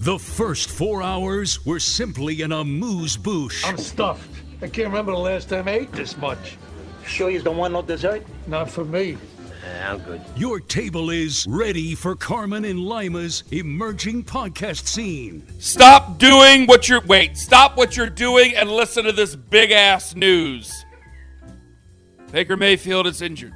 The first four hours were simply an amuse bouche. I'm stuffed. I can't remember the last time I ate this much. Sure you don't want no dessert? Not for me. I'm good. Your table is ready for Carman and Lima's emerging podcast scene. Stop doing what you're wait, stop what you're doing and listen to this big ass news. Baker Mayfield is injured.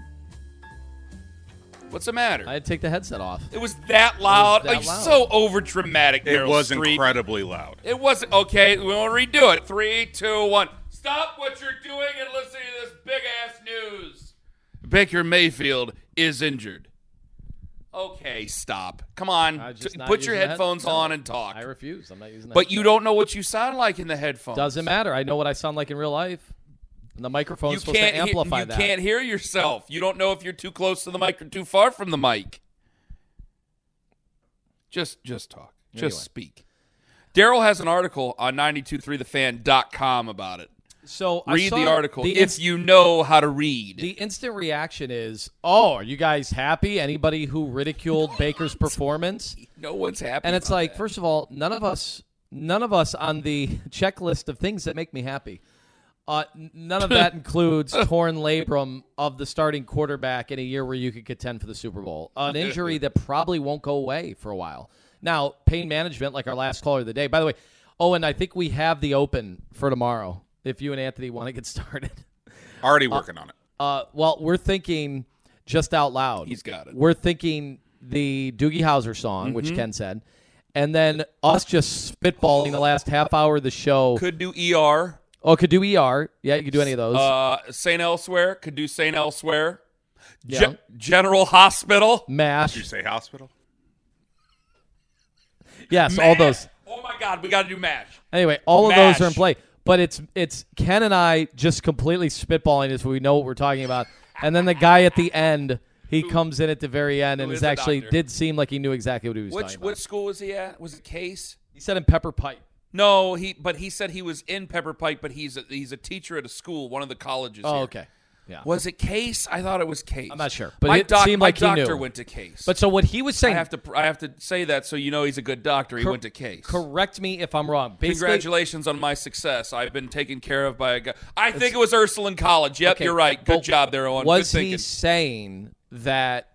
What's the matter? I had to take the headset off. It was that loud. that like, loud. So over dramatic. It was incredibly loud. It wasn't okay. We want to redo it. Three, two, one. Stop what you're doing and listen to this big ass news. Baker Mayfield is injured. Okay, stop. Come on. T- Put your headphones head- on and talk. I refuse. I'm not using that. But you don't know what you sound like in the headphones. Doesn't matter. I know what I sound like in real life. And the microphone You is supposed to amplify hear, you that. can't hear yourself. You don't know if you're too close to the mic or too far from the mic. Just just talk. Just speak. Daryl has an article on 923thefan.com about it. So I Read the article the if you know how to read. The instant reaction is, "Oh, are you guys happy? Anybody who ridiculed Baker's performance?" no one's happy. And it's like, that. first of all, none of us, none of us on the checklist of things that make me happy. Uh, none of that includes torn labrum of the starting quarterback in a year where you could contend for the Super Bowl. An injury that probably won't go away for a while. Now, pain management, like our last caller of the day. By the way, oh, and I think we have the open for tomorrow. If you and Anthony want to get started. Already working on it. Uh, well, we're thinking just out loud. He's got it. We're thinking the Doogie Howser song, which Mm-hmm. Ken said, and then us just spitballing the last half hour of the show. could do ER. Oh, could do ER. Yeah, you could do any of those. Uh, St. Elsewhere could do St. Elsewhere. Ge- Yeah. General Hospital. Did you say hospital? Yes, all those. Oh my God, we got to do MASH. Anyway, all of those are in play. But it's it's Ken and I just completely spitballing this. We know what we're talking about, and then the guy at the end. He comes in at the very end and who is is actually did seem like he knew exactly what he was Which talking about. which school was he at? Was it Case? he said in Pepper Pike. No, he but he said he was in Pepper Pike, but he's a, he's a teacher at a school, one of the colleges. Oh, here. okay. Yeah. Was it Case? I thought it was Case. I'm not sure, but my it doc- seemed my like he doctor knew. went to Case. But so what he was I saying. have to I have to say that so you know he's a good doctor. He Cor- went to Case. Correct me if I'm wrong. Basically, Congratulations on my success. I've been taken care of by a guy. I think it was Ursuline College. Yep, Okay, you're right. Good job there, Owen. Was Good he saying that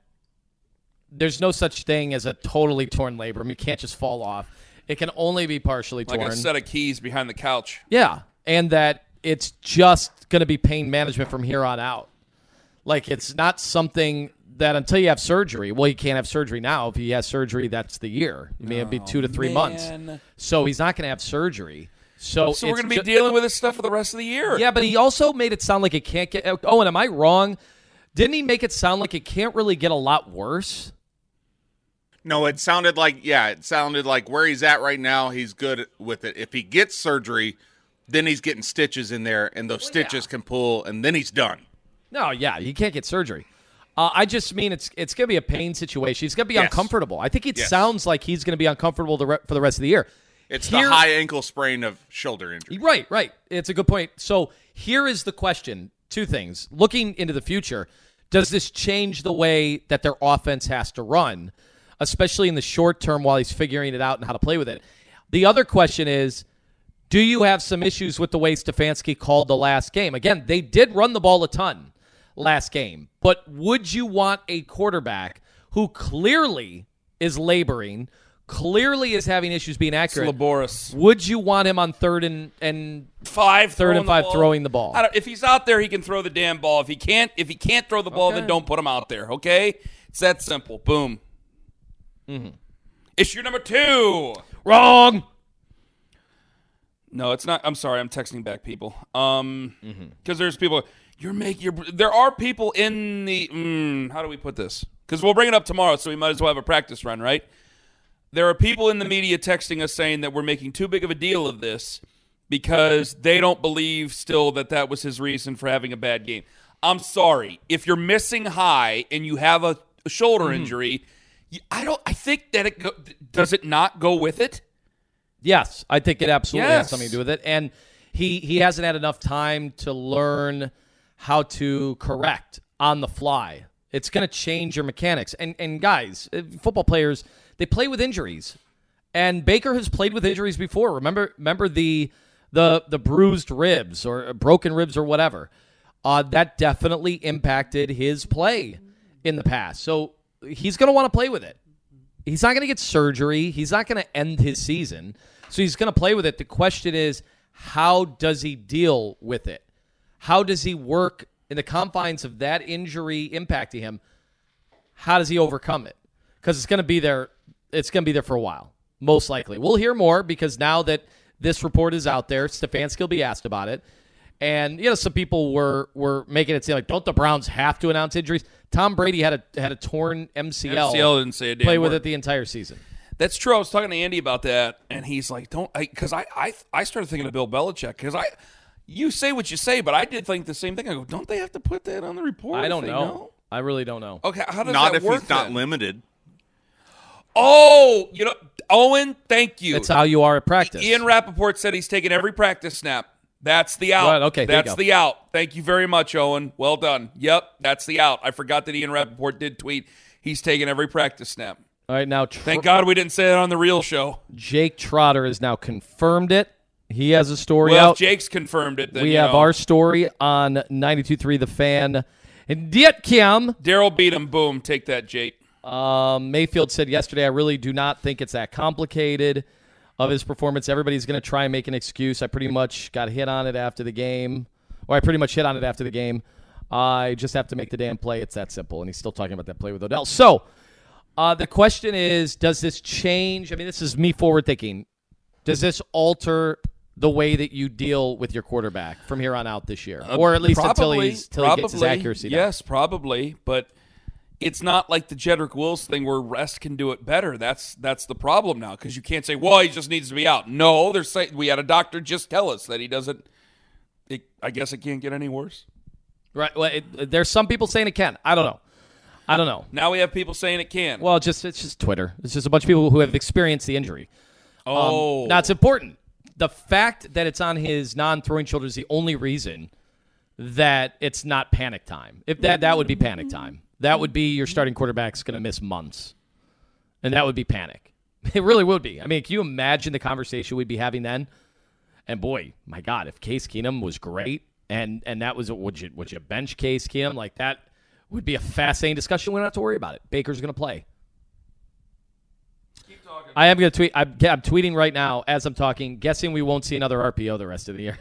there's no such thing as a totally torn labrum? You can't just fall off. It can only be partially like torn. a set of keys behind the couch? yeah, and that it's just going to be pain management from here on out. Like it's not something that until you have surgery. Well, you can't have surgery now. If he has surgery, that's the year. It may be two to oh, three months. So he's not going to have surgery. So, So we're going to be ju- dealing with this stuff for the rest of the year. Yeah, but he also made it sound like it can't get. Oh, and am I wrong? Didn't he make it sound like it can't really get a lot worse? No, it sounded like yeah, it sounded like where he's at right now, he's good with it. If he gets surgery, then he's getting stitches in there, and those stitches can pull, and then he's done. No, yeah, you can't get surgery. Uh, I just mean it's it's going to be a pain situation. He's going to be Yes. uncomfortable. I think it Yes. sounds like he's going to be uncomfortable the re- for the rest of the year. It's Here- the high ankle sprain of shoulder injury. Right, right. It's a good point. So here is the question: two things. Looking into the future, does this change the way that their offense has to run, especially in the short term while he's figuring it out and how to play with it? The other question is, Do you have some issues with the way Stefanski called the last game? Again, they did run the ball a ton last game, but would you want a quarterback who clearly is laboring, clearly is having issues being It's accurate? laborious. Would you want him on third and and Five, Third and throwing the five throwing the ball. I don't- if he's out there, he can throw the damn ball. If he can't, if he can't throw the ball, then don't put him out there. Okay, it's that simple. Boom. Mm-hmm. Issue number two. wrong? No, it's not. I'm sorry. I'm texting back people. Um, because Mm-hmm. there's people. You're making. You're, there are people in the. Mm, how do we put this? Because we'll bring it up tomorrow, so we might as well have a practice run, right? There are people in the media texting us saying that we're making too big of a deal of this because they don't believe still that that was his reason for having a bad game. I'm sorry. If you're missing high and you have a, shoulder Mm-hmm. injury, I don't. I think that it go, does it not go with it. Yes, I think it absolutely Yes. has something to do with it. And he he hasn't had enough time to learn how to correct on the fly. It's going to change your mechanics. And and guys, uh, football players, they play with injuries. And Baker has played with injuries before. Remember remember the the the bruised ribs or broken ribs or whatever. Uh, that definitely impacted his play in the past. So he's going to want to play with it. He's not going to get surgery. He's not going to end his season. So he's going to play with it. The question is, how does he deal with it? How does he work in the confines of that injury impacting him? How does he overcome it? Because it's going to be there. It's going to be there for a while, most likely. We'll hear more because now that this report is out there, Stefanski will be asked about it. And you know, some people were were making it seem like, don't the Browns have to announce injuries? Tom Brady had a had a torn MCL. MCL didn't say a damn play with word. it the entire season. That's true. I was talking to Andy about that, and he's like, "Don't," because I, I, I started thinking of Bill Belichick because I, you say what you say, but I did think the same thing. I go, "Don't they have to put that on the report?" I don't they know. I really don't know. Okay, how does Not that if work? he's not limited. Oh, you know, Owen, thank you. That's how you are at practice. Ian Rapoport said he's taking every practice snap. That's the out. Right, okay, that's the out. Thank you very much, Owen. Well done. Yep, that's the out. I forgot that Ian Rapoport did tweet he's taking every practice snap. All right, now Tr- Thank God we didn't say that on the real show. Jake Trotter has now confirmed it. He has a story Well, out. Jake's confirmed it, then we have know. our story on 92.3 The Fan. And Diet Kim, Daryl beat him. Boom. Take that, Jake. um, Mayfield said yesterday, I really do not think it's that complicated of his performance. Everybody's going to try and make an excuse. I pretty much got hit on it after the game, or I pretty much hit on it after the game. I just have to make the damn play. It's that simple. And he's still talking about that play with Odell. So uh, the question is, does this change? I mean, this is me forward thinking. Does this alter the way that you deal with your quarterback from here on out this year, or at least until, Uh, Probably, he's, until he gets his probably. accuracy? down? Yes, probably, but it's not like the Jedrick Wills thing where rest can do it better. That's that's the problem now because you can't say, well, he just needs to be out. No, they're saying we had a doctor just tell us that he doesn't. It, I guess it can't get any worse. Right. Well, it, there's some people saying it can. I don't know. I don't know. Now we have people saying it can. Well, just it's just Twitter. It's just a bunch of people who have experienced the injury. Um, oh, Now it's important. The fact that it's on his non-throwing shoulder is the only reason that it's not panic time. If that that would be panic time. That would be your starting quarterback's going to miss months, and that would be panic. It really would be. I mean, can you imagine the conversation we'd be having then? And boy, my God, if Case Keenum was great, and and that was would you would you bench Case Keenum like that would be a fascinating discussion. We don't have to worry about it. Baker's going to play. I am going to tweet. I'm, I'm tweeting right now as I'm talking, guessing we won't see another RPO the rest of the year.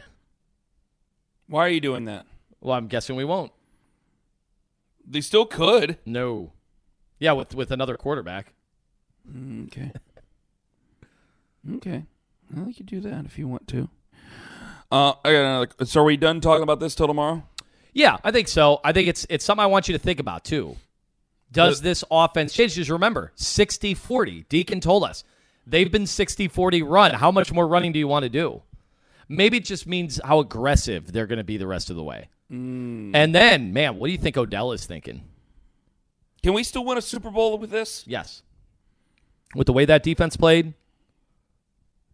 why are you doing that? Well, I'm guessing we won't. They still could. No. Yeah, with with another quarterback. Okay. Okay. Well, you could do that if you want to. Uh, I got another. So are we done talking about this till tomorrow? Yeah, I think so. I think it's it's something I want you to think about too. Does this offense change? Just remember, 60-40. Dieken told us. They've been 60-40 run. How much more running do you want to do? Maybe it just means how aggressive they're going to be the rest of the way. And then, man, what do you think Odell is thinking? Can we still win a Super Bowl with this? Yes. With the way that defense played,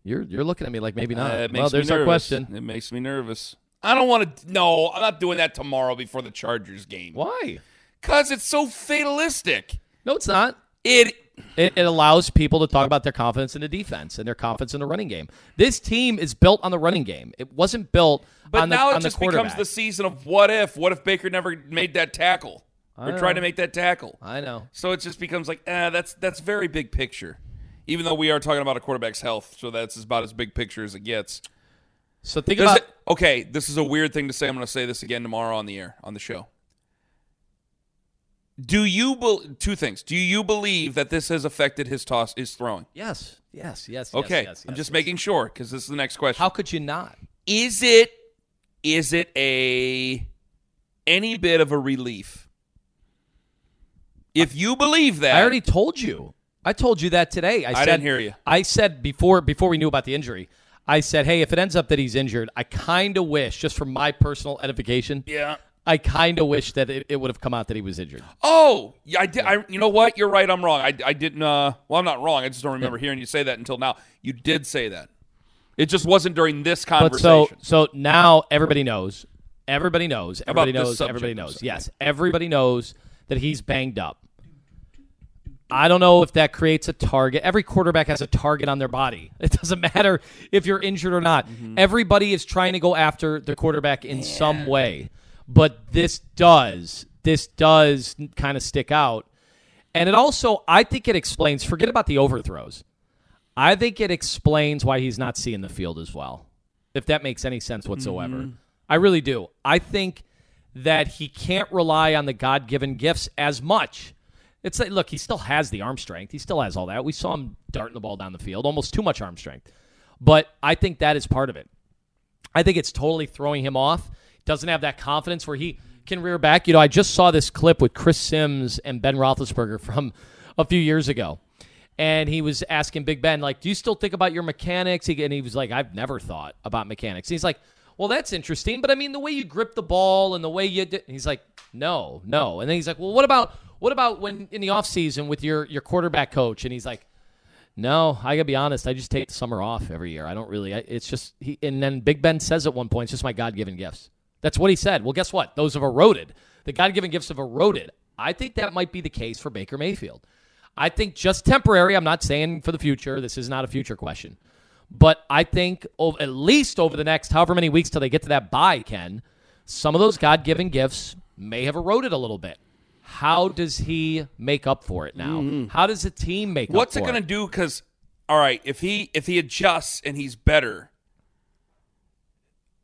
you're you're looking at me like maybe not. Uh, well, there's our question. It makes me nervous. I don't want to. No, I'm not doing that tomorrow before the Chargers game. Why? Because it's so fatalistic. No, it's not. It It, it allows people to talk about their confidence in the defense and their confidence in the running game. This team is built on the running game. It wasn't built But on the, now on it the just becomes the season of what if? What if Baker never made that tackle? Or tried to make that tackle? I know. So it just becomes like, eh, that's that's very big picture. Even though we are talking about a quarterback's health, so that's about as big picture as it gets. So think Does about it, okay, this is a weird thing to say. I'm going to say this again tomorrow on the air on the show. Do you bel two things? Do you believe that this has affected his toss, his throwing? yes, yes, yes. yes, Okay, yes, I'm just yes. making sure because this is the next question. How could you not? is it is it a any bit of a relief? If you believe that, I already told you. I told you that today. I, I said, didn't hear you. I said before before we knew about the injury. I said, hey, if it ends up that he's injured, I kind of wish, just for my personal edification, yeah. I kind of wish that it, it would have come out that he was injured. Oh, yeah, I did. I, you know what? You're right. I'm wrong. I, I didn't. Uh, well, I'm not wrong. I just don't remember hearing you say that until now. You did say that. It just wasn't during this But conversation. so so now everybody knows. Everybody knows. Everybody this knows. Everybody knows. Yes, everybody knows that he's banged up. I don't know if that creates a target. Every quarterback has a target on their body. It doesn't matter if you're injured or not. Mm-hmm. Everybody is trying to go after the quarterback in some way. But this does, this does kind of stick out. And it also, I think it explains, forget about the overthrows. I think it explains why he's not seeing the field as well, if that makes any sense whatsoever. Mm-hmm. I really do. I think that he can't rely on the God given gifts as much. It's like, look, he still has the arm strength. He still has all that. We saw him darting the ball down the field, almost too much arm strength. But I think that is part of it. I think it's totally throwing him off. Doesn't have that confidence where he can rear back. You know, I just saw this clip with Chris Sims and Ben Roethlisberger from a few years ago, and he was asking Big Ben, like, "Do you still think about your mechanics?" And he was like, "I've never thought about mechanics." he's like, "Well, that's interesting, but I mean, the way you grip the ball and the way you," he's like, "No, no." And then he's like, "Well, what about what about when in the off season with your your quarterback coach?" And he's like. No, I gotta be honest. I just take the summer off every year. I don't really. I, it's just he. And then Big Ben says at one point, "It's just my God-given gifts." That's what he said. Well, guess what? Those have eroded. The God-given gifts have eroded. I think that might be the case for Baker Mayfield. I think just temporary. I'm not saying for the future. This is not a future question, but I think ov- at least over the next however many weeks till they get to that bye, Ken, some of those God-given gifts may have eroded a little bit. How does he make up for it now? Hmm. How does the team make What's it going to do? Because all right, if he if he adjusts and he's better,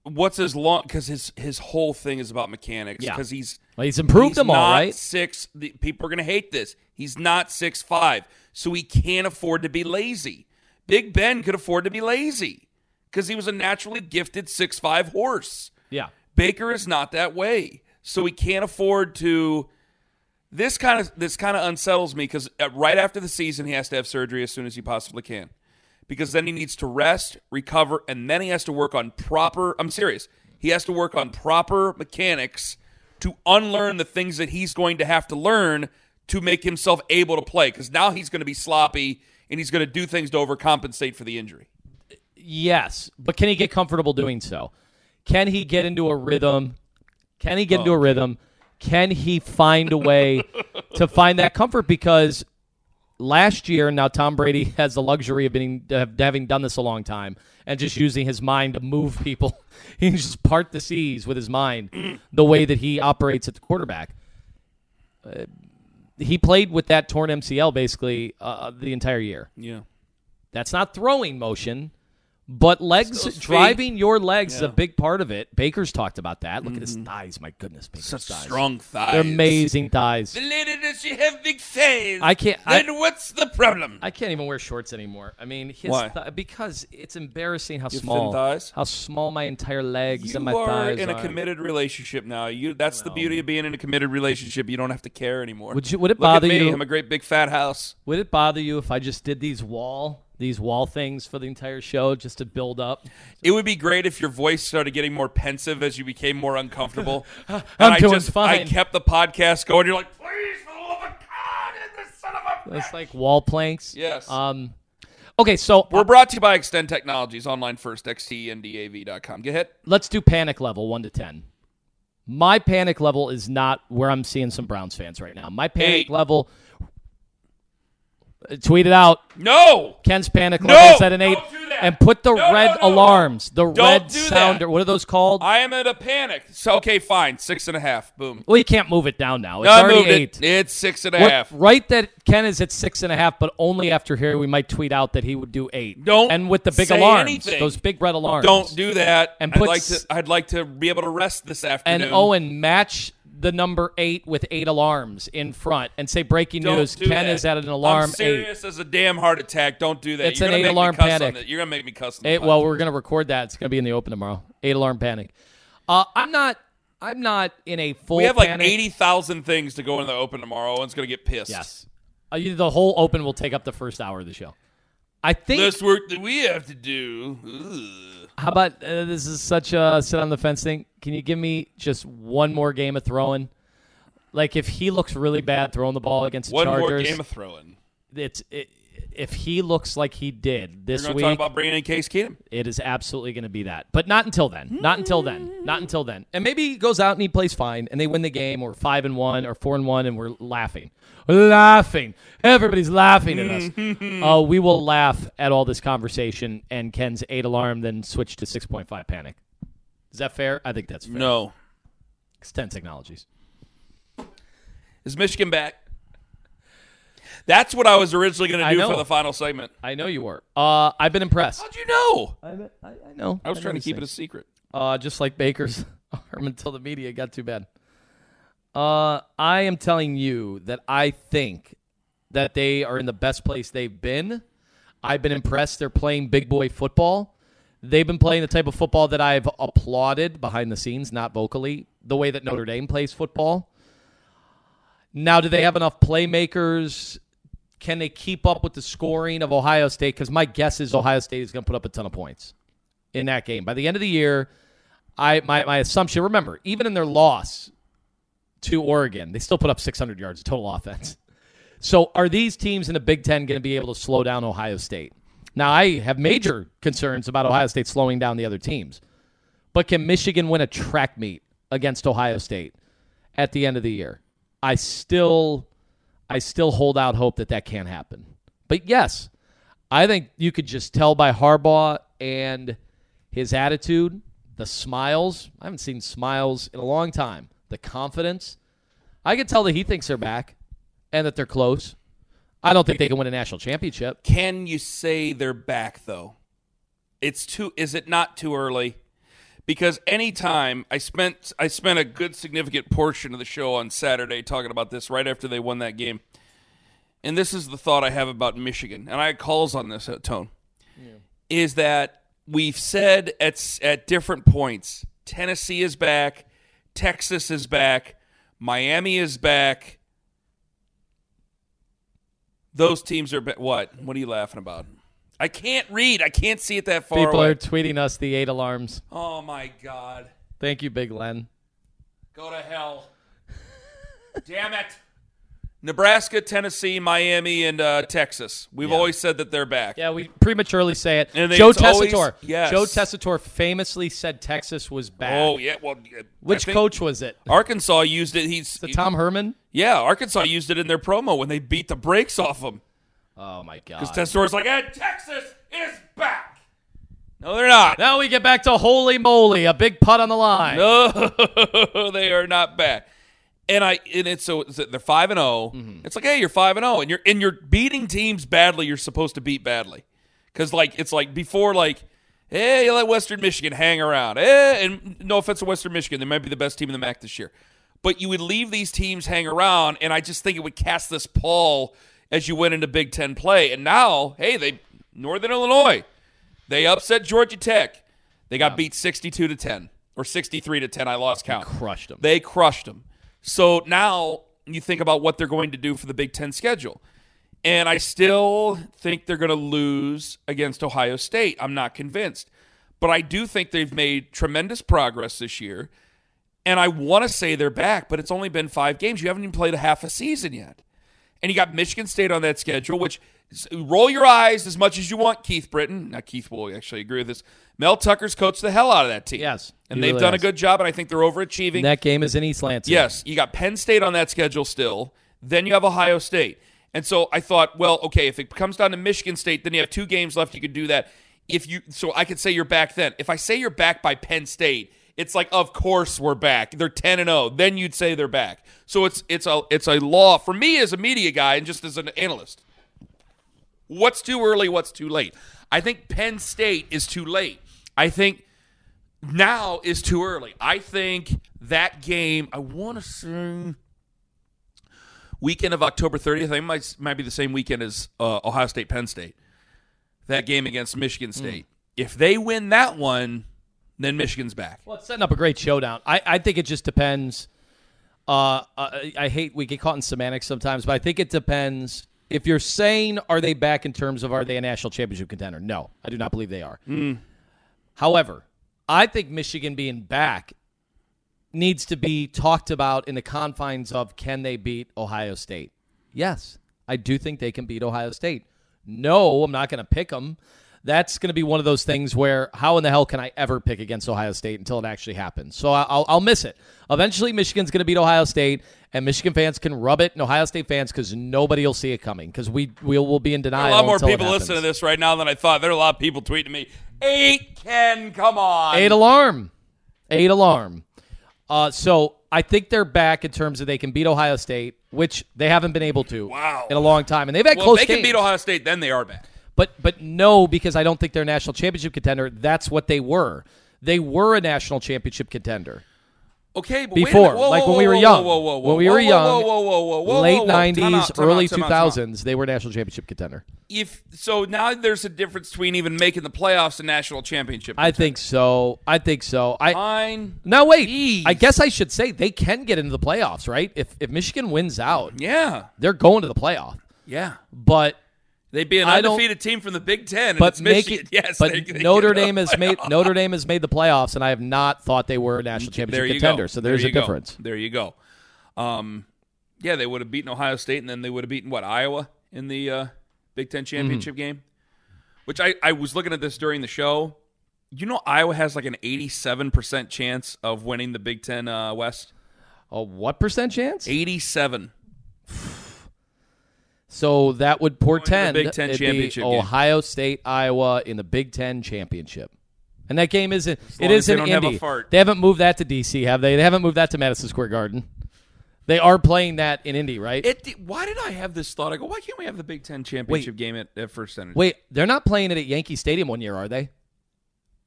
what's his long? Because his his whole thing is about mechanics. Yeah. Because he's Well, he's improved he's them all, right? Six. The, people are going to hate this. He's not six five, so he can't afford to be lazy. Big Ben could afford to be lazy because he was a naturally gifted six five horse. Yeah. Baker is not that way, so he can't afford to. This kind of this kind of unsettles me because uh, right after the season he has to have surgery as soon as he possibly can, because then he needs to rest, recover, and then he has to work on proper. I'm serious. He has to work on proper mechanics to unlearn the things that he's going to have to learn to make himself able to play. Because now he's going to be sloppy and he's going to do things to overcompensate for the injury. Yes, but can he get comfortable doing so? Can he get into a rhythm? Can he get Oh. into a oh. rhythm? Can he find a way to find that comfort? Because last year, now Tom Brady has the luxury of being of having done this a long time and just using his mind to move people. he can just part the seas with his mind, the way that he operates at the quarterback. Uh, he played with that torn MCL basically uh, the entire year. Yeah. That's not throwing motion, but legs driving your legs is a big part of it. Baker's talked about that. Look at his mm-hmm. thighs. My goodness, Baker's Such thighs. strong thighs. They're amazing thighs. The lady does she have big thighs? I can't- I- Then what's the problem? I can't even wear shorts anymore. I mean, his Why? thi- because it's embarrassing how You have small thin thighs? how small my entire legs You and my thighs are thighs in a are. committed relationship now. You that's the beauty of being in a committed relationship. You don't have to care anymore. Would you- would it Look bother at me. you- I'm a great big fat house. Would it bother you if I just did these wall these wall things for the entire show just to build up? It would be great if your voice started getting more pensive as you became more uncomfortable. I'm I doing just I kept the podcast going. You're like, please, for the love of God, and the son of a. It's like wall planks. Yes. Um. Okay, so We're brought to you by Extend Technologies, online first, xtendav.com. Get hit. let's do panic level one to ten. My panic level is not where I'm seeing some Browns fans right now. My panic Eight. level. Tweet it out. No. Ken's panic No! level set an eight, Don't do that. and put the No, red no, no, alarms, the red do that. sounder. What are those called? I am in a panic. So okay, fine. Six and a half. Boom. well, you can't move it down now. It's No, already eight. it. It's six and a What- half. Right that Ken is at six and a half, but only after here we might tweet out that he would do eight. Don't and with the big alarms, anything. those big red alarms. Don't do that. And I'd put like s- to. I'd like to be able to rest this afternoon. Oh, and. Owen match the number eight with eight alarms in front, and say breaking Don't news: Ken that. is at an alarm I'm eight. serious as a damn heart attack. Don't do that. It's You're an gonna make me eight-alarm cuss on panic. You're gonna make me cuss. Eight, well, we're gonna record that. It's gonna be in the open tomorrow. Eight alarm panic. Uh, I'm not. I'm not in a full. we have like panic. eighty thousand things to go in the open tomorrow. Owen's gonna get pissed. Yes. Uh, the whole open will take up the first hour of the show. I think. This work that we have to do. Ugh. How about uh, this is such a sit on the fence thing? Can you give me just one more game of throwing? Like if he looks really bad throwing the ball against the One Chargers, more game of throwing. it's it, if he looks like he did this We're week, talk about bringing in Case Keenum. it is absolutely going to be that. But not until then. Not until then. Not until then. And maybe he goes out and he plays fine, and they win the game, or five and one, or four and one, and we're laughing, laughing. Everybody's laughing at us. uh, we will laugh at all this conversation and Ken's eight alarm, then switch to six point five panic. Is that fair? I think that's fair. No. It's ten technologies. Is Michigan back? That's what I was originally going to do for the final segment. I know you were. Uh, I've been impressed. How'd you know? I, I, I know. I was know trying to these keep it a secret. uh, just like Baker's arm until the media got too bad. Uh, I am telling you that I think that they are in the best place they've been. I've been impressed. They're playing big boy football. They've been playing the type of football that I've applauded behind the scenes, not vocally, the way that Notre Dame plays football. Now, do they have enough playmakers? Can they keep up with the scoring of Ohio State? Because my guess is Ohio State is going to put up a ton of points in that game. By the end of the year, I my, my assumption, remember, even in their loss to Oregon, they still put up 600 yards of total offense. So are these teams in the Big Ten going to be able to slow down Ohio State? Now, I have major concerns about Ohio State slowing down the other teams. But can Michigan win a track meet against Ohio State at the end of the year? I still I still hold out hope that that can't happen. But yes, I think you could just tell by Harbaugh and his attitude, the smiles. I haven't seen smiles in a long time. The confidence. I could tell that he thinks they're back and that they're close. I don't think they can win a national championship. Can you say they're back though? It's too is it not too early? Because anytime I spent I spent a good significant portion of the show on Saturday talking about this right after they won that game. And this is the thought I have about Michigan, and I had calls on this at Tone. Is that we've said at at different points, Tennessee is back, Texas is back, Miami is back. Those teams are ba- what? What are you laughing about? I can't read. I can't see it that far People away. are tweeting us the eight alarms. Oh my god. Thank you, Big Len. Go to hell. Damn it. Nebraska, Tennessee, Miami, and uh, Texas. We've always said that they're back. Yeah, we prematurely say it. Joe it's always- Tessitore. yes. Joe Tessitore famously said Texas was back. Oh yeah. Well, Which coach was it? Arkansas used it. He's The Tom Herman? Yeah, Arkansas used it in their promo when they beat the brakes off them. Oh my god. Because Tessitore's like, and Texas is back. No, they're not. Now we get back to holy moly, a big putt on the line. No, they are not back. And I and it's so they're five and 0 Mm-hmm. It's like, hey, you're five and zero, and you're and you're beating teams badly. You're supposed to beat badly, because like it's like before, like, hey, you let Western Michigan hang around. Eh, and no offense to Western Michigan, they might be the best team in the MAC this year, but you would leave these teams hang around, and I just think it would cast this pall as you went into Big Ten play. And now, hey, they Northern Illinois, they upset Georgia Tech. They got beat sixty-two to ten or sixty-three to ten. I lost count. Crushed them. They crushed them. So now you think about what they're going to do for the Big Ten schedule. And I still think they're going to lose against Ohio State. I'm not convinced. But I do think they've made tremendous progress this year. And I want to say they're back, but it's only been five games. You haven't even played a half a season yet. And you got Michigan State on that schedule, which roll your eyes as much as you want, Keith Britton. Now, Keith will actually agree with this. Mel Tucker's coached the hell out of that team. Yes, And they've really done has. a good job, and I think they're overachieving. That game is in East Lansing. Yes, you got Penn State on that schedule still. Then you have Ohio State. And so I thought, well, okay, if it comes down to Michigan State, then you have two games left. You could do that. If you, so I could say you're back then. If I say you're back by Penn State, it's like, of course we're back. They're ten and zero. Then you'd say they're back. So it's it's a it's a law for me as a media guy and just as an analyst. What's too early? What's too late? I think Penn State is too late. I think now is too early. I think that game. I want to say weekend of October 30th. I think it might might be the same weekend as uh, Ohio State Penn State. That game against Michigan State. If they win that one, then Michigan's back. Well, it's setting up a great showdown. I, I think it just depends. Uh, I, I hate we get caught in semantics sometimes, but I think it depends. If you're saying are they back in terms of are they a national championship contender? No, I do not believe they are. However, I think Michigan being back needs to be talked about in the confines of can they beat Ohio State? Yes, I do think they can beat Ohio State. No, I'm not going to pick them. That's going to be one of those things where how in the hell can I ever pick against Ohio State until it actually happens? So I- I'll, I'll miss it. Eventually, Michigan's going to beat Ohio State, and Michigan fans can rub it, and Ohio State fans because nobody will see it coming because we we'll, will be in denial. a lot more people listening to this right now than I thought. There are a lot of people tweeting me. Eight, Ken, come on. Eight alarm. Eight alarm. Uh, so I think they're back in terms of they can beat Ohio State, which they haven't been able to Wow. in a long time, and they've had well, close if they can beat Ohio State, then they are back. But but no, because I don't think they're a national championship contender. That's what they were. They were a national championship contender. Okay, but wait a Before. Whoa, like whoa, when we were young, whoa, whoa, whoa, when we were young, whoa, whoa, whoa, whoa, whoa, late whoa, whoa. '90s, out, early out, 2000s, they were a national championship contender. If so, now there's a difference between even making the playoffs and national championship. I think so. I think so. I Fine. now wait. Jeez. I guess I should say they can get into the playoffs, right? If if Michigan wins out, Yeah, they're going to the playoff. yeah. But They'd be an I undefeated team from the Big Ten. But it's make it. Yes, but they- they Notre Dame has made. Notre Dame has made the playoffs, and I have not thought they were a national There championship contender. go. So there's you a go. difference. There you go. Um, yeah, they would have beaten Ohio State, and then they would have beaten what Iowa in the uh, Big Ten Mm-hmm. championship game. Which I I was looking at this during the show. You know, Iowa has like an 87% chance of winning the Big Ten uh, West. A what percent chance? 87. So that would portend Big Ten championship game. Ohio State, Iowa in the Big Ten championship. And that game isn't. It as in have Indy. fart. They haven't moved that to DC, have they? They haven't moved that to Madison Square Garden. They are playing that in Indy, right? It. Why did I have this thought? I go, why can't we have the Big Ten championship game at, at First Energy? Wait, they're not playing it at Yankee Stadium one year, are they?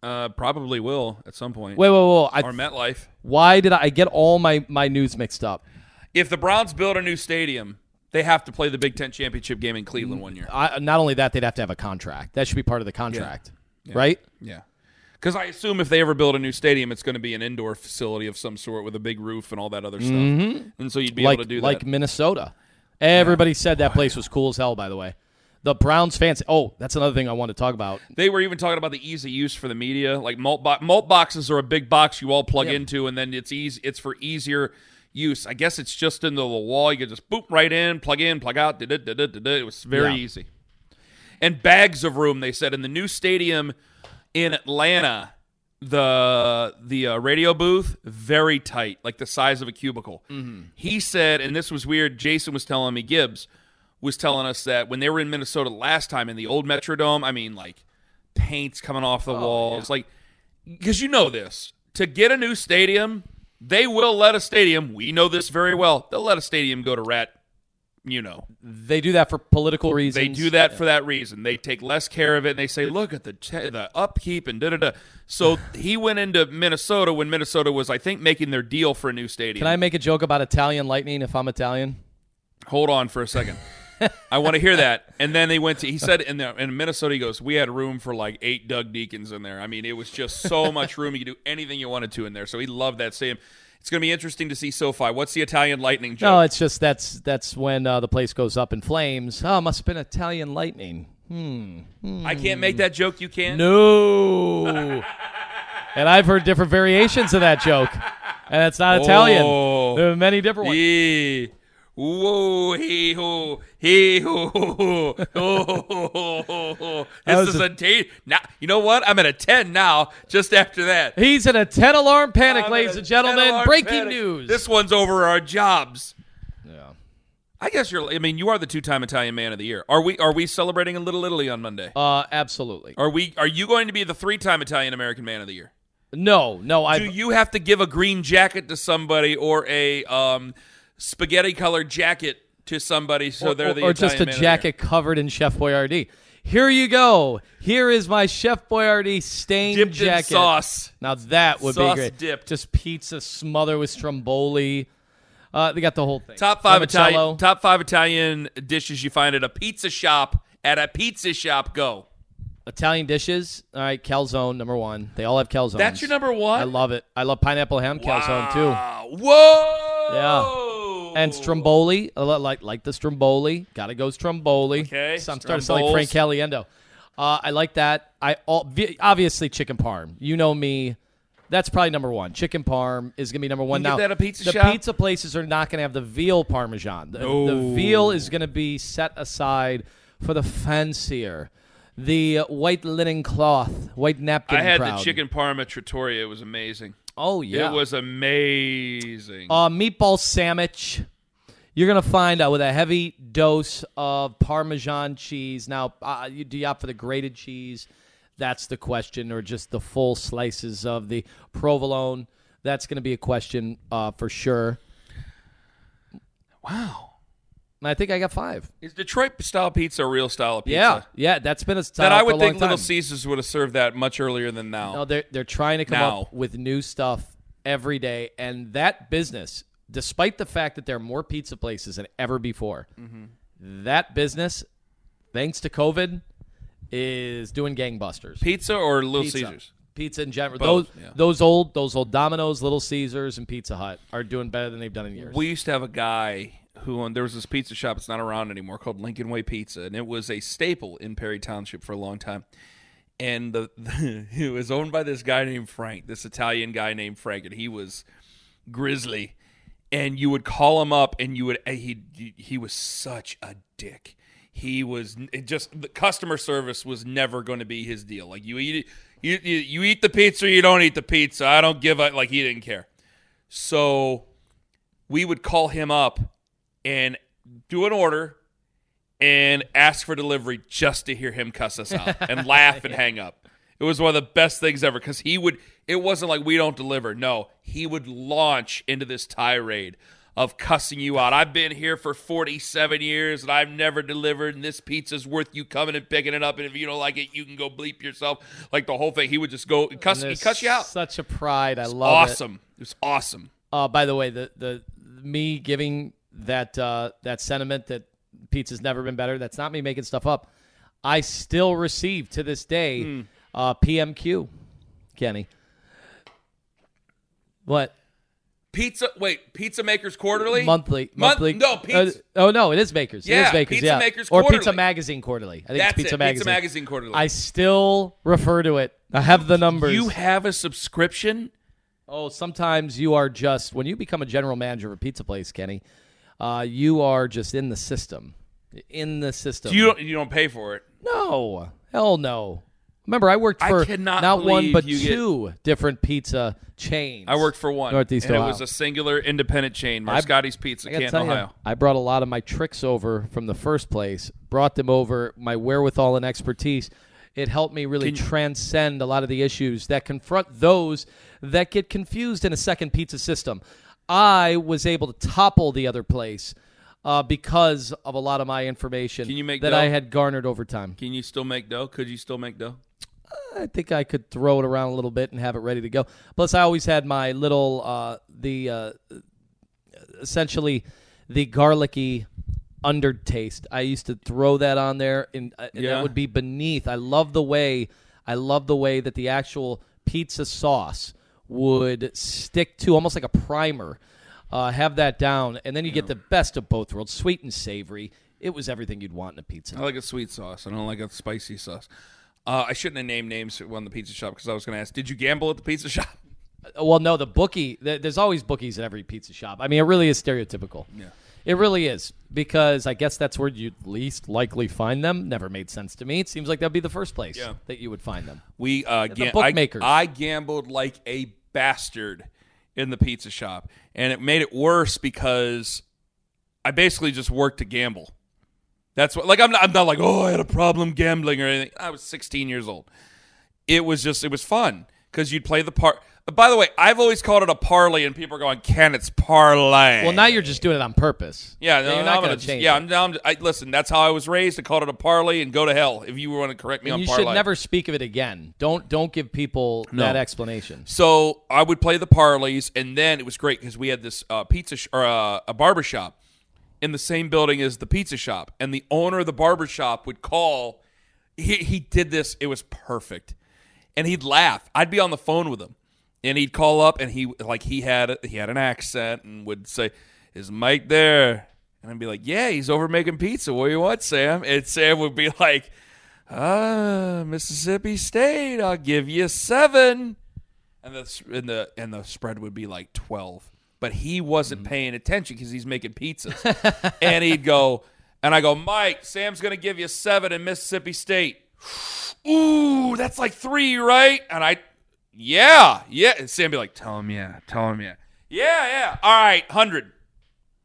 Uh, probably will at some point. Wait, wait, wait. I, or MetLife. why did I, I get all my, my news mixed up? If the Browns build a new stadium, they have to play the Big Ten championship game in Cleveland one year. I, not only that, they'd have to have a contract. That should be part of the contract, right? Yeah. Because I assume if they ever build a new stadium, it's going to be an indoor facility of some sort with a big roof and all that other stuff. Mm-hmm. And so you'd be like able to do like that. Like Minnesota. Everybody said that oh, place was cool as hell. By the way, the Browns fans. Oh, that's another thing I want to talk about. They were even talking about the ease of use for the media. Like malt, bo- malt boxes are a big box you all plug into, and then it's easy. It's for easier use. I guess it's just into the wall. You can just boop right in, plug in, plug out. It was very Yeah. easy. And bags of room. They said in the new stadium in Atlanta, the the uh, radio booth very tight, like the size of a cubicle. He said, and this was weird. Jason was telling me Gibbs was telling us that when they were in Minnesota last time in the old Metrodome, I mean, like paint's coming off the walls, like because you know this to get a new stadium, they will let a stadium. We know this very well. They'll let a stadium go to rat. You know, They do that for political reasons. they do that for that reason. They take less care of it. and They say, "Look at the the upkeep and da da da." So he went into Minnesota when Minnesota was, I think, making their deal for a new stadium. Can I make a joke about Italian lightning if I'm Italian? Hold on for a second. I want to hear that. And then they went to. He said in the, in Minnesota, he goes, "We had room for like eight Doug Diekens in there. I mean, it was just so much room. You could do anything you wanted to in there. So he loved that stadium. It's going to be interesting to see SoFi. What's the Italian Lightning joke? No, it's just that's that's when uh, the place goes up in flames. Oh, must have been Italian lightning. Hmm. I can't make that joke. You can. No. and I've heard different variations of that joke, and it's not Italian. Oh. There are many different ones. Yeah. Whoa, hee ho, hee ho, This is a- a t- now. You know what? I'm at a ten now. Just after that, He's in a 10 alarm panic, I'm ladies and gentlemen. 10 Breaking panic. news. This one's over our jobs. yeah. I guess you're. I mean, you are the two-time Italian Man of the Year. Are we? Are we celebrating a Little Italy on Monday? Uh, absolutely. Are we? Are you going to be the three-time Italian American Man of the Year? No, no. I Do you have to give a green jacket to somebody or a um, spaghetti-colored jacket to somebody so or, they're the or Italian just a Man of the Year? jacket covered in Chef Boyardee. Here you go. Here is my Chef Boyardee stained dipped in jacket. sauce. Now that would Sauce be great. dipped. Just pizza smothered with stromboli. Uh, they got the whole thing. Top five. Italian. Top five Italian dishes you find at a pizza shop. At a pizza shop, go. Italian dishes. All right, calzone number one. They all have calzones. That's your number one. I love it. I love pineapple ham calzone too. Whoa. Yeah. And stromboli, like like the stromboli. Got to go stromboli. Okay, So I'm starting to like Frank. Caliendo. Uh, I like that. I all, obviously chicken parm. You know me. That's probably number one. Chicken parm is gonna be number one. Now get that a pizza the shop? pizza places are not gonna have the veal parmesan. The, the veal is gonna be set aside for the fancier, the white linen cloth, white napkin. I had crowd. the chicken parm at Trattoria. It was amazing. Oh yeah, It was amazing. Uh, meatball sandwich. You're gonna find out with a heavy dose of Parmesan cheese. Now, uh, you, do you opt for the grated cheese? That's the question, or just the full slices of the provolone? That's going to be a question uh, for sure. wow. And I think I got five. Is Detroit style pizza a real style of pizza? Yeah, yeah, that's been a style That I would think Little. Caesars would have served that much earlier than now. No, they're they're trying to come Now. up with new stuff every day, and that business, despite the fact that there are more pizza places than ever before, Mm-hmm. that business, thanks to COVID, is doing gangbusters. Pizza or Little Pizza. Caesars? Pizza in general. Both, those yeah. those old those old Domino's, Little Caesars, and Pizza Hut are doing better than they've done in years. We used to have a guy who owned, there was this pizza shop. It's not around anymore called Lincoln Way Pizza, and it was a staple in Perry Township for a long time. And the, it was owned by this guy named Frank, this Italian guy named Frank, and he was grizzly. And you would call him up, and you would eh, he he was such a dick. He was just the customer service was never going to be his deal. Like you eat you, you you eat the pizza, you don't eat the pizza. I don't give a like. He didn't care. So we would call him up and do an order and ask for delivery just to hear him cuss us out and laugh and hang up. It was one of the best things ever because he would, it wasn't like we don't deliver. No, he would launch into this tirade of cussing you out. I've been here for 47 years and I've never delivered, and this pizza's worth you coming and picking it up. And if you don't like it, you can go bleep yourself. Like the whole thing. He would just go, cuss, And he cuss you out. Such a pride. I love it. awesome. It was awesome. Uh, by the way, the the me giving that uh, that sentiment that pizza's never been better. That's not me making stuff up. I still receive to this day Hmm. uh, PMQ, Kenny. What Pizza, wait, Pizza Makers Quarterly? monthly? Month- monthly? no, uh, oh no, it is Makers. it Yeah, is Makers. Pizza yeah. Makers or Pizza Magazine Quarterly. I think That's it's Pizza it, Magazine. Pizza Magazine Quarterly. I still refer to it. I have the numbers. You have a subscription? Oh, sometimes you are just when you become a general manager of a pizza place, Kenny. Uh, you are just in the system, in the system. You don't, you don't pay for it. no, hell no. Remember, I worked for cannot not one but you get- two different pizza chains. I worked for one, Northeast and Ohio. it was a singular independent chain, I- Marscotti's Pizza, I Canton, Ohio. I brought a lot of my tricks over from the first place. Brought them over, my wherewithal and expertise. It helped me really transcend a lot of the issues that confront those that get confused in a second pizza system. I was able to topple the other place uh, because of a lot of my information Can you make that dough? I had garnered over time. Can you still make dough? Could you still make dough? I think I could throw it around a little bit and have it ready to go. Plus, I always had my little uh, the uh, essentially the garlicky undertaste. I used to throw that on there, and, uh, and Yeah. that would be beneath. I love the way I love the way that the actual pizza sauce would stick to almost like a primer. Uh, have that down, and then you get the best of both worlds, sweet and savory. It was everything you'd want in a pizza. I like a sweet sauce. I don't like a spicy sauce. Uh, I shouldn't have named names one the pizza shop because I was going to ask, did you gamble at the pizza shop? Well, no, the bookie. There's always bookies at every pizza shop. I mean, it really is stereotypical. Yeah, it really is because I guess that's where you'd least likely find them. Never made sense to me. It seems like that'd be the first place Yeah. that you would find them. We uh, the bookmakers. I, I gambled like a bastard in the pizza shop, and it made it worse because I basically just worked to gamble. That's what like I'm not, I'm not like oh I had a problem gambling or anything. I was 16 years old. It was just it was fun because you'd play the part. By the way, I've always called it a parley, and people are going, "Can it's parlay?" Well, now you're just doing it on purpose. Yeah, no, you're not gonna going to change. Yeah, it. I'm down. I, listen, that's how I was raised. I called it a parley, and go to hell if you want to correct me And on you parlay. should never speak of it again. Don't don't give people No. that explanation. So I would play the parlays, and then it was great because we had this uh, pizza sh- or uh, a barber shop in the same building as the pizza shop, and the owner of the barber shop would call. He he did this. It was perfect, and he'd laugh. I'd be on the phone with him, and he'd call up, and he like he had he had an accent and would say, "Is Mike there?" And I'd be like, "Yeah, he's over making pizza. What do you want, Sam?" And Sam would be like, "Ah, Mississippi State. I'll give you seven and the and the and the spread would be like twelve. But he wasn't Mm-hmm. paying attention because he's making pizzas, and he'd go, and I go, Mike, Sam's gonna give you seven in Mississippi State. Ooh, that's like three, right? And I, yeah, yeah. And Sam be like, tell him yeah, tell him yeah, yeah, yeah. All right, hundred.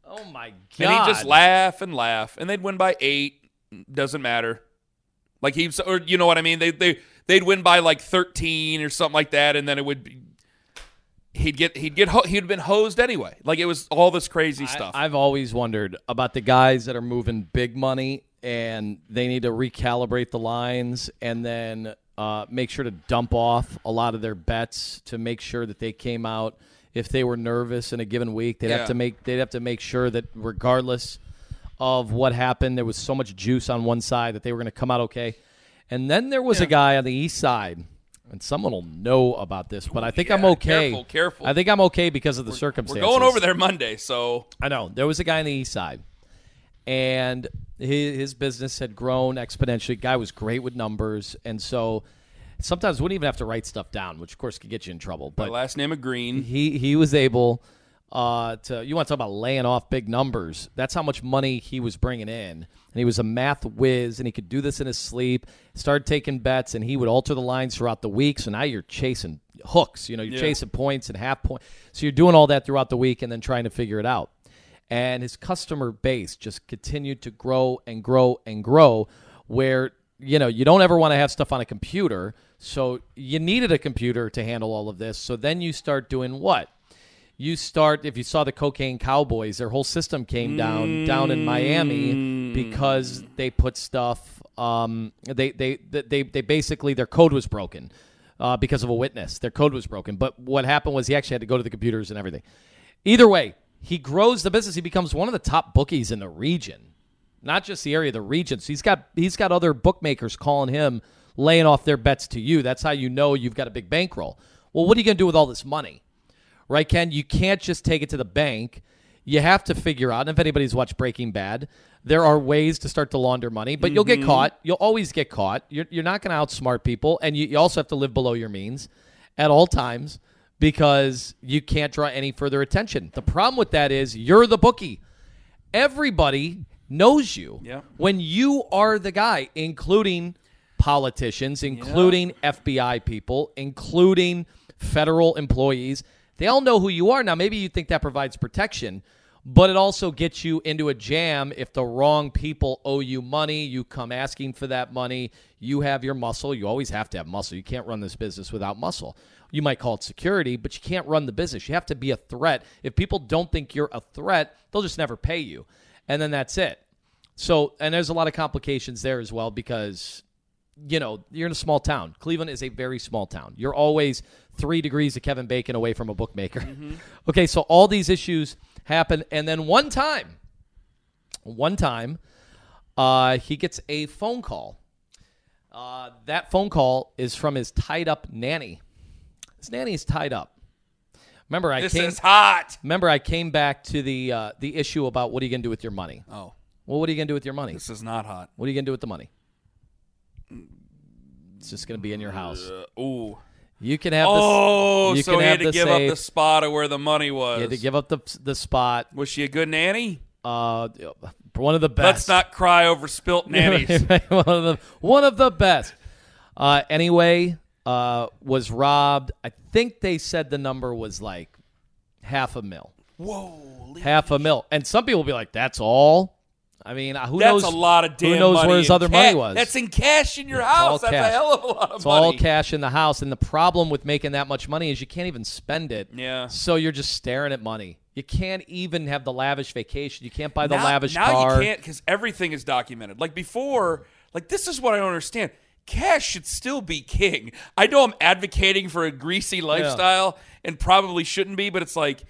Oh my god! And he'd just laugh and laugh, and they'd win by eight. Doesn't matter. Like he's, or you know what I mean? They they they'd win by like thirteen or something like that, and then it would. be He'd get he'd get ho- he'd been hosed anyway. Like it was all this crazy stuff. I, I've always wondered about the guys that are moving big money and they need to recalibrate the lines and then uh, make sure to dump off a lot of their bets to make sure that they came out. If they were nervous in a given week, they'd Yeah. have to make they'd have to make sure that regardless of what happened, there was so much juice on one side that they were going to come out okay. And then there was a guy on the east side, and someone will know about this, but I think I'm okay. careful, careful. I think I'm okay because of the We're circumstances. going over there Monday, so I know there was a guy on the east side, and his, his business had grown exponentially. Guy was great with numbers, and so sometimes wouldn't even have to write stuff down, which of course could get you in trouble. my But last name of Green. he he was able uh, to. You want to talk about laying off big numbers? That's how much money he was bringing in, and he was a math whiz, and he could do this in his sleep. Started taking bets, and he would alter the lines throughout the week. So now you're chasing hooks. You know, you're Yeah. chasing points and half points. So you're doing all that throughout the week, and then trying to figure it out. And his customer base just continued to grow and grow and grow. Where you know you don't ever want to have stuff on a computer, so you needed a computer to handle all of this. So then you start doing what? you start if you saw the cocaine cowboys their whole system came down down in miami because they put stuff um, they, they they they basically their code was broken uh, because of a witness their code was broken but what happened was he actually had to go to the computers and everything either way he grows the business he becomes one of the top bookies in the region not just the area, the region. So he's got he's got other bookmakers calling him, laying off their bets to you. That's how you know you've got a big bankroll. Well, what are you going to do with all this money, right, Ken? You can't just take it to the bank. You have to figure out. And if anybody's watched Breaking Bad, there are ways to start to launder money, but you'll get mm-hmm. caught. You'll always get caught. You're, you're not going to outsmart people, and you, you also have to live below your means at all times because you can't draw any further attention. The problem with that is you're the bookie everybody knows you Yeah. when you are the guy, including politicians, including FBI people, including federal employees. They all know who you are. Now, maybe you think that provides protection, but it also gets you into a jam if the wrong people owe you money. You come asking for that money. You have your muscle. You always have to have muscle. You can't run this business without muscle. You might call it security, but you can't run the business. You have to be a threat. If people don't think you're a threat, they'll just never pay you. And then that's it. So, and there's a lot of complications there as well because, you know, you're in a small town. Cleveland is a very small town. You're always three degrees of Kevin Bacon away from a bookmaker. Okay, so all these issues happen. And then one time, one time, uh, he gets a phone call. Uh, that phone call is from his tied up nanny. His nanny is tied up. Remember, I This came. is hot. Remember, I came back to the uh, the issue about what are you going to do with your money? Oh, Well, what are you going to do with your money? this is not hot. What are you going to do with the money? It's just going to be in your house. Uh, ooh. You can have. Oh, the, you so can he had have to give up the spot of where the money was. You had to give up the the spot. was she a good nanny? Uh, one of the best. Let's not cry over spilt nannies. one of the one of the best. Uh, anyway, uh, was robbed. I think they said the number was like half a mil. Whoa, half a mil. And some people will be like, "That's all." I mean, who That's knows? a lot of damn Who knows where his other ca- money was? That's in cash in your It's house. That's cash. a hell of a lot of It's money. all cash in the house, and the problem with making that much money is you can't even spend it. Yeah. So you're just staring at money. You can't even have the lavish vacation. You can't buy the now, lavish now car. you can't because everything is documented. Like before, like this is what I don't understand. Cash should still be king. I know I'm advocating for a greasy lifestyle and probably shouldn't be, but it's like,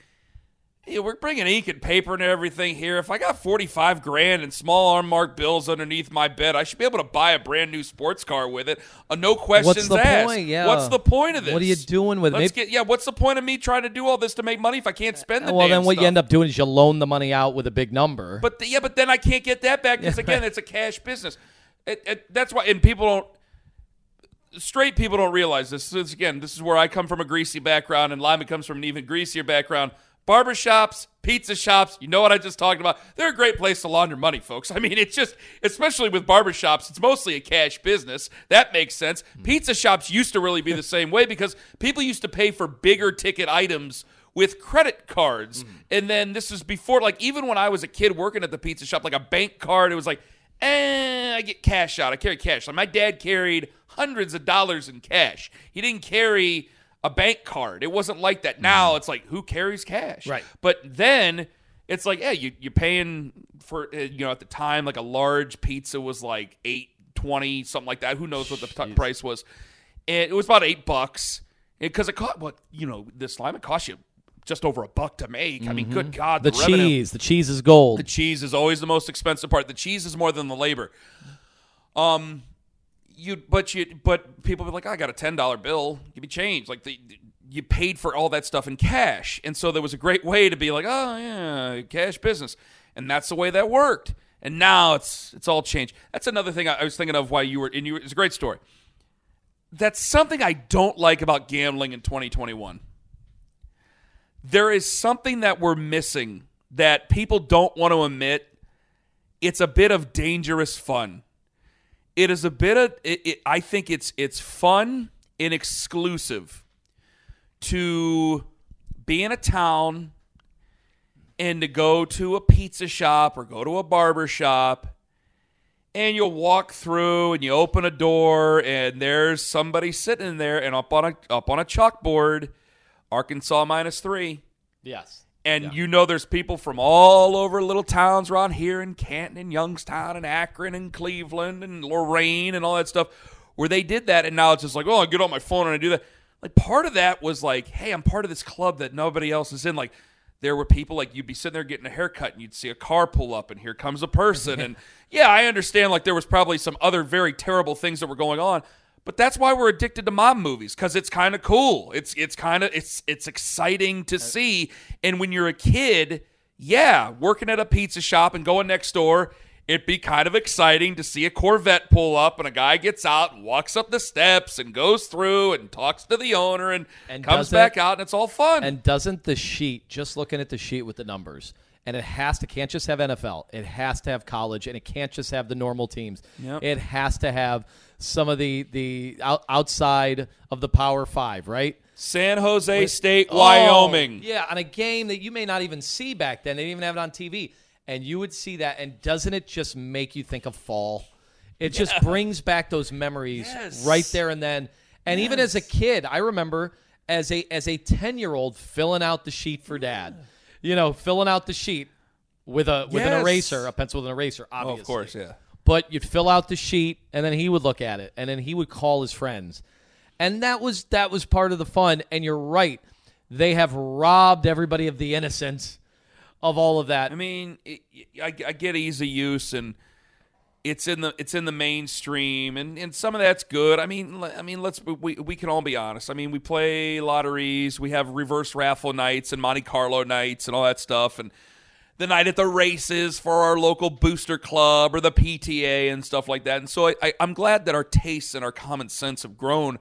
yeah, we're bringing ink and paper and everything here. If I got 45 grand and small unmarked bills underneath my bed, I should be able to buy a brand new sports car with it. Uh, no questions What's the asked. point? Yeah. What's the point of this? What are you doing with it? Let's Maybe- get yeah. What's the point of me trying to do all this to make money if I can't spend the well, then what stuff? you end up doing is you loan the money out with a big number. But the, yeah, but then I can't get that back because Yeah, again, it's a cash business. It, it, that's why, and people don't. Straight people don't realize this. This is, again, this is where I come from a greasy background, and Lyman comes from an even greasier background. Barbershops, pizza shops, you know what I just talked about? They're a great place to launder money, folks. I mean, it's just, especially with barbershops, it's mostly a cash business. That makes sense. Pizza shops used to really be the same way because people used to pay for bigger ticket items with credit cards. And then this is before, like, even when I was a kid working at the pizza shop, like a bank card, it was like, eh, I get cash out. I carry cash. Like, my dad carried hundreds of dollars in cash. He didn't carry a bank card. It wasn't like that. Now it's like, who carries cash? Right. But then it's like, yeah, you, you're paying for, uh, you know, at the time, like a large pizza was like eight twenty, something like that. Who knows what the t- price was? And it was about eight bucks because it cost what you know this slime it cost you just over a buck to make. I mean, good God, the the, revenue- cheese, the cheese is gold. the cheese is always the most expensive part. The cheese is more than the labor. Um, you but you but people be like, I got a ten dollar bill. Give me change. Like the you paid for all that stuff in cash, and so there was a great way to be like, oh yeah, cash business, and that's the way that worked. And now it's it's all changed. That's another thing I, I was thinking of why you were and you. It's a great story. That's something I don't like about gambling in 2021 there is something that we're missing that people don't want to admit. It's a bit of dangerous fun. It is a bit of. It, it, I think it's it's fun and exclusive to be in a town and to go to a pizza shop or go to a barber shop and you'll walk through and you open a door and there's somebody sitting in there and up on a up on a chalkboard Arkansas minus three. yes. And you know there's people from all over little towns around here in Canton and Youngstown and Akron and Cleveland and Lorain and all that stuff where they did that and now it's just like, oh, I get on my phone and I do that. Like part of that was like, hey, I'm part of this club that nobody else is in. Like there were people like you'd be sitting there getting a haircut and you'd see a car pull up and here comes a person. and yeah, I understand like there was probably some other very terrible things that were going on. But that's why we're addicted to mob movies because it's kind of cool. It's it's kind of it's it's exciting to uh, see. And when you're a kid, yeah, working at a pizza shop and going next door, it'd be kind of exciting to see a Corvette pull up and a guy gets out and walks up the steps and goes through and talks to the owner and, And comes back out and it's all fun. And doesn't the sheet, just looking at the sheet with the numbers, and it has to can't just have NFL, it has to have college, and it can't just have the normal teams. Yep. It has to have some of the the out, outside of the Power Five, right? San Jose State, Oh, Wyoming. yeah, on a game that you may not even see back then. They didn't even have it on TV. And you would see that, and doesn't it just make you think of fall? It just brings back those memories Yes. right there and then. And even as a kid, I remember as a as a ten year old filling out the sheet for dad. You know, filling out the sheet with a with an Yes. eraser, a pencil with an eraser, Oh, obviously. of course, yeah. But you'd fill out the sheet, and then he would look at it, and then he would call his friends, and that was that was part of the fun. And you're right, they have robbed everybody of the innocence of all of that. I mean, it, I, I get easy use and it's in the it's in the mainstream and, and some of that's good. I mean, I mean, let's we we can all be honest. I mean, we play lotteries, we have reverse raffle nights and Monte Carlo nights and all that stuff, and the night at the races for our local booster club or the PTA and stuff like that. And so I, I, I'm glad that our tastes and our common sense have grown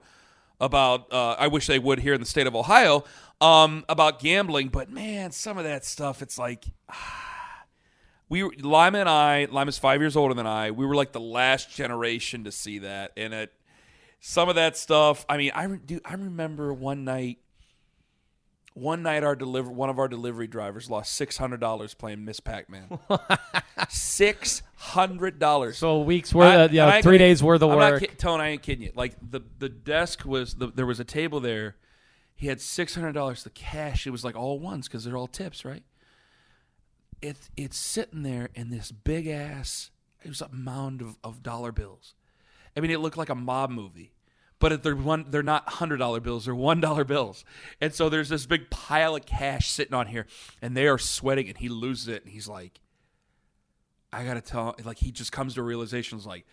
about. Uh, I wish they would here in the state of Ohio um, about gambling, but man, some of that stuff, it's like we were, Lima and I, Lima's five years older than I. We were like the last generation to see that, and it some of that stuff. I mean, I re- do. I remember one night One night, our deliver one of our delivery drivers lost six hundred dollars playing Miss Pac Man. six hundred dollars. So a week's worth, of, yeah, three days worth of I'm work. Not, Tone, I ain't kidding you. Like the the desk was the, there was a table there. He had six hundred dollars. The cash it was like all ones because they're all tips, right? It's it's sitting there in this big ass. It was a mound of, of dollar bills. I mean, it looked like a mob movie. But they're one, they're not hundred dollar bills; they're one dollar bills. And so there's this big pile of cash sitting on here, and they are sweating. And he loses it, and he's like, "I gotta tell." Like he just comes to a realization. Is like,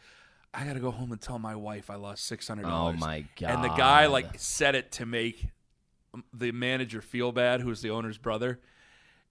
"I gotta go home and tell my wife I lost six hundred dollars." Oh, my And the guy like said it to make the manager feel bad, who's the owner's brother.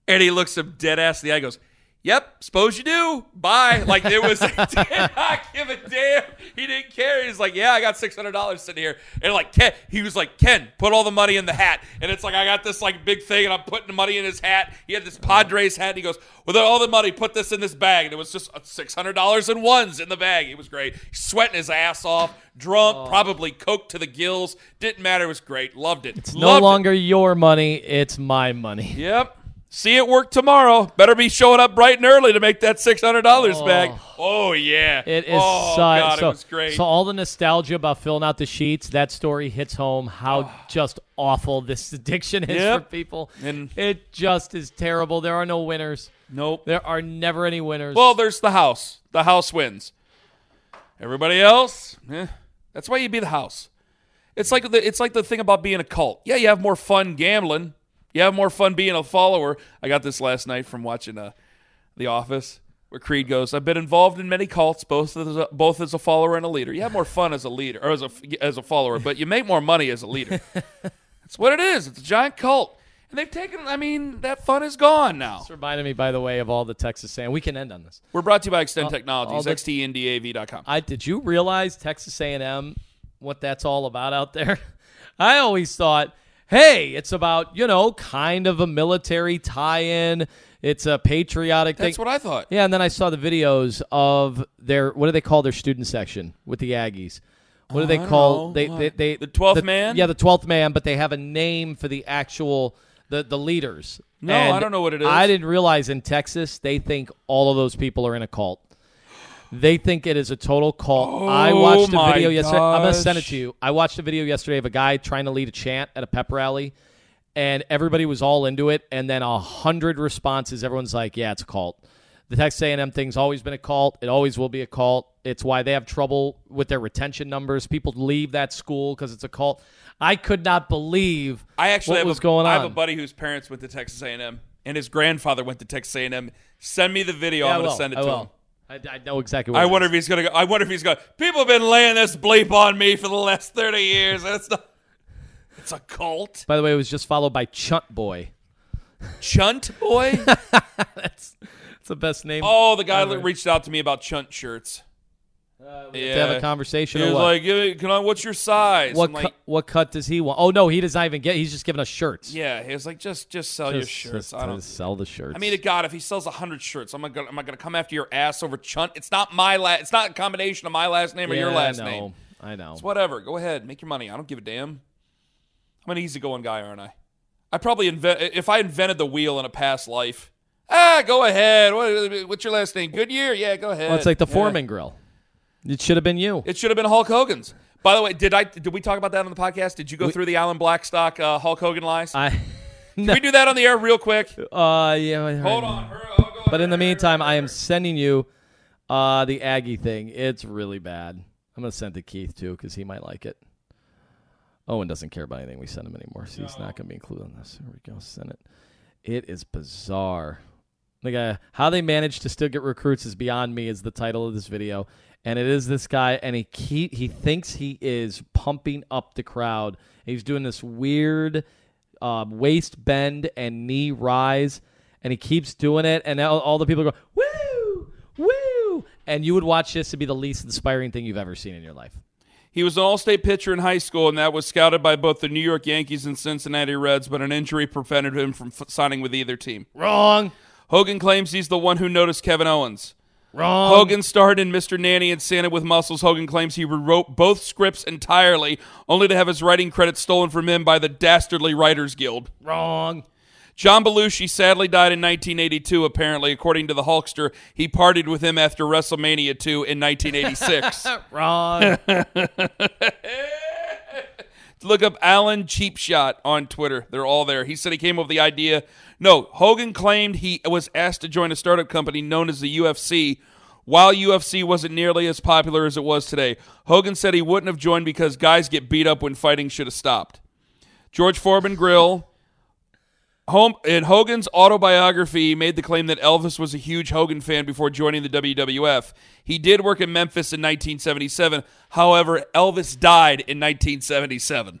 And he looks him dead ass in the eye. and Goes, "Yep, suppose you do. Bye." Like it was. Like, did not give a damn. He didn't care. He's like, "Yeah, I got six hundred dollars sitting here." And like Ken, he was like, "Ken, put all the money in the hat." And it's like I got this like big thing, and I'm putting the money in his hat. He had this Padres hat. And he goes, "With all the money, put this in this bag." And it was just uh, six hundred dollars in ones in the bag. It was great. Sweating his ass off, drunk, oh. probably coked to the gills. Didn't matter. It was great. Loved it. It's no Loved it. longer your money; it's my money. Yep. See it work tomorrow. Better be showing up bright and early to make that six hundred dollars back. Oh yeah, It is Oh su- god, so, it was great. So all the nostalgia about filling out the sheets, that story hits home. How just awful this addiction is Yep. for people. And- it just is terrible. There are no winners. nope. There are never any winners. Well, there's the house. The house wins. Everybody else, eh, that's why you be the house. It's like the it's like the thing about being a cult. Yeah, you have more fun gambling. You have more fun being a follower. I got this last night from watching uh, The Office, where Creed goes, "I've been involved in many cults, both as a, both as a follower and a leader. You have more fun as a leader or as a as a follower, but you make more money as a leader. That's what it is. It's a giant cult, and they've taken. I mean, that fun is gone now. This reminded me, by the way, of all the Texas saying. We can end on this. We're brought to you by Extend all Technologies, the- xtndav.com. I did you realize Texas A&M what that's all about out there? I always thought, hey, it's about you know kind of a military tie-in. It's a patriotic thing. That's thing. what I thought. Yeah, and then I saw the videos of their what do they call their student section with the Aggies? What do they I call they, they they The 12th man? Yeah, the twelfth man, but they have a name for the actual the the leaders. No, And I don't know what it is. I didn't realize in Texas they think all of those people are in a cult. They think it is a total cult. I Oh watched a video yesterday. I'm going to send it to you. I watched a video yesterday of a guy trying to lead a chant at a pep rally, and everybody was all into it. And then a hundred responses. Everyone's like, "Yeah, it's a cult." The Texas A&M thing's always been a cult. It always will be a cult. It's why they have trouble with their retention numbers. People leave that school because it's a cult. I could not believe I actually what was a, going on. I have a buddy whose parents went to Texas A&M, and his grandfather went to Texas A&M. Send me the video. Yeah, I'm going to send it I to will. him. I, I know exactly what I wonder is. if he's going to go. I wonder if he's going. People have been laying this bleep on me for the last thirty years. That's not. It's a cult. By the way, it was just followed by Chunt Boy. Chunt boy. That's it's the best name. oh, the guy ever. that reached out to me about chunt shirts. To have a conversation. He was like, "Give "Can I? What's your size?" what like, cut, what cut does he want? Oh no, he does not even get. He's just giving us shirts. yeah. He was like, "Just, just sell your shirts." just I don't. to sell the shirts. I mean, to God, if he sells hundred shirts, I'm gonna, am I gonna come after your ass over Chunt? It's not my last. It's not a combination of my last name or your Yeah, last I know. name. I know. It's whatever. Go ahead, make your money. I don't give a damn. I'm an easygoing guy, aren't I? I probably invent if I invented the wheel in a past life. Ah, go ahead. What, what's your last name? Goodyear. Yeah, go ahead. Well, it's like the Yeah. Foreman grill. It should have been you. It should have been Hulk Hogan's. By the way, did I did we talk about that on the podcast? Did you go through the Alan Blackstock uh, Hulk Hogan lies? I. Can we do that on the air real quick? Uh, yeah. Hold on. Hurry, I'll go But in the meantime, I am sending you uh, the Aggie thing. It's really bad. I'm gonna send it to Keith too because he might like it. Owen doesn't care about anything we send him anymore, so he's not gonna be included in this. Here we go. Send it. It is bizarre. Like uh, how they managed to still get recruits is beyond me. Is the title of this video, and it is this guy, and he keep, he thinks he is pumping up the crowd. He's doing this weird um, waist bend and knee rise, and he keeps doing it, and all, all the people go woo, woo, and you would watch this to be the least inspiring thing you've ever seen in your life. He was an all-state pitcher in high school, and that was scouted by both the New York Yankees and Cincinnati Reds. But an injury prevented him from f- signing with either team. Wrong. Hogan claims he's the one who noticed Kevin Owens. Wrong. Hogan starred in Mr. Nanny and Santa with Muscles. Hogan claims he rewrote both scripts entirely, only to have his writing credits stolen from him by the Dastardly Writers Guild. Wrong. John Belushi sadly died in 1982, apparently. According to the Hulkster, he partied with him after WrestleMania 2 in 1986. Wrong. Look up Alan Cheapshot on Twitter. They're all there. He said he came up with the idea. No, Hogan claimed he was asked to join a startup company known as the UFC while UFC wasn't nearly as popular as it was today. Hogan said he wouldn't have joined because guys get beat up when fighting should have stopped. George Foreman Grill. Home, in Hogan's autobiography, made the claim that Elvis was a huge Hogan fan before joining the WWF. He did work in Memphis in 1977. However, Elvis died in 1977.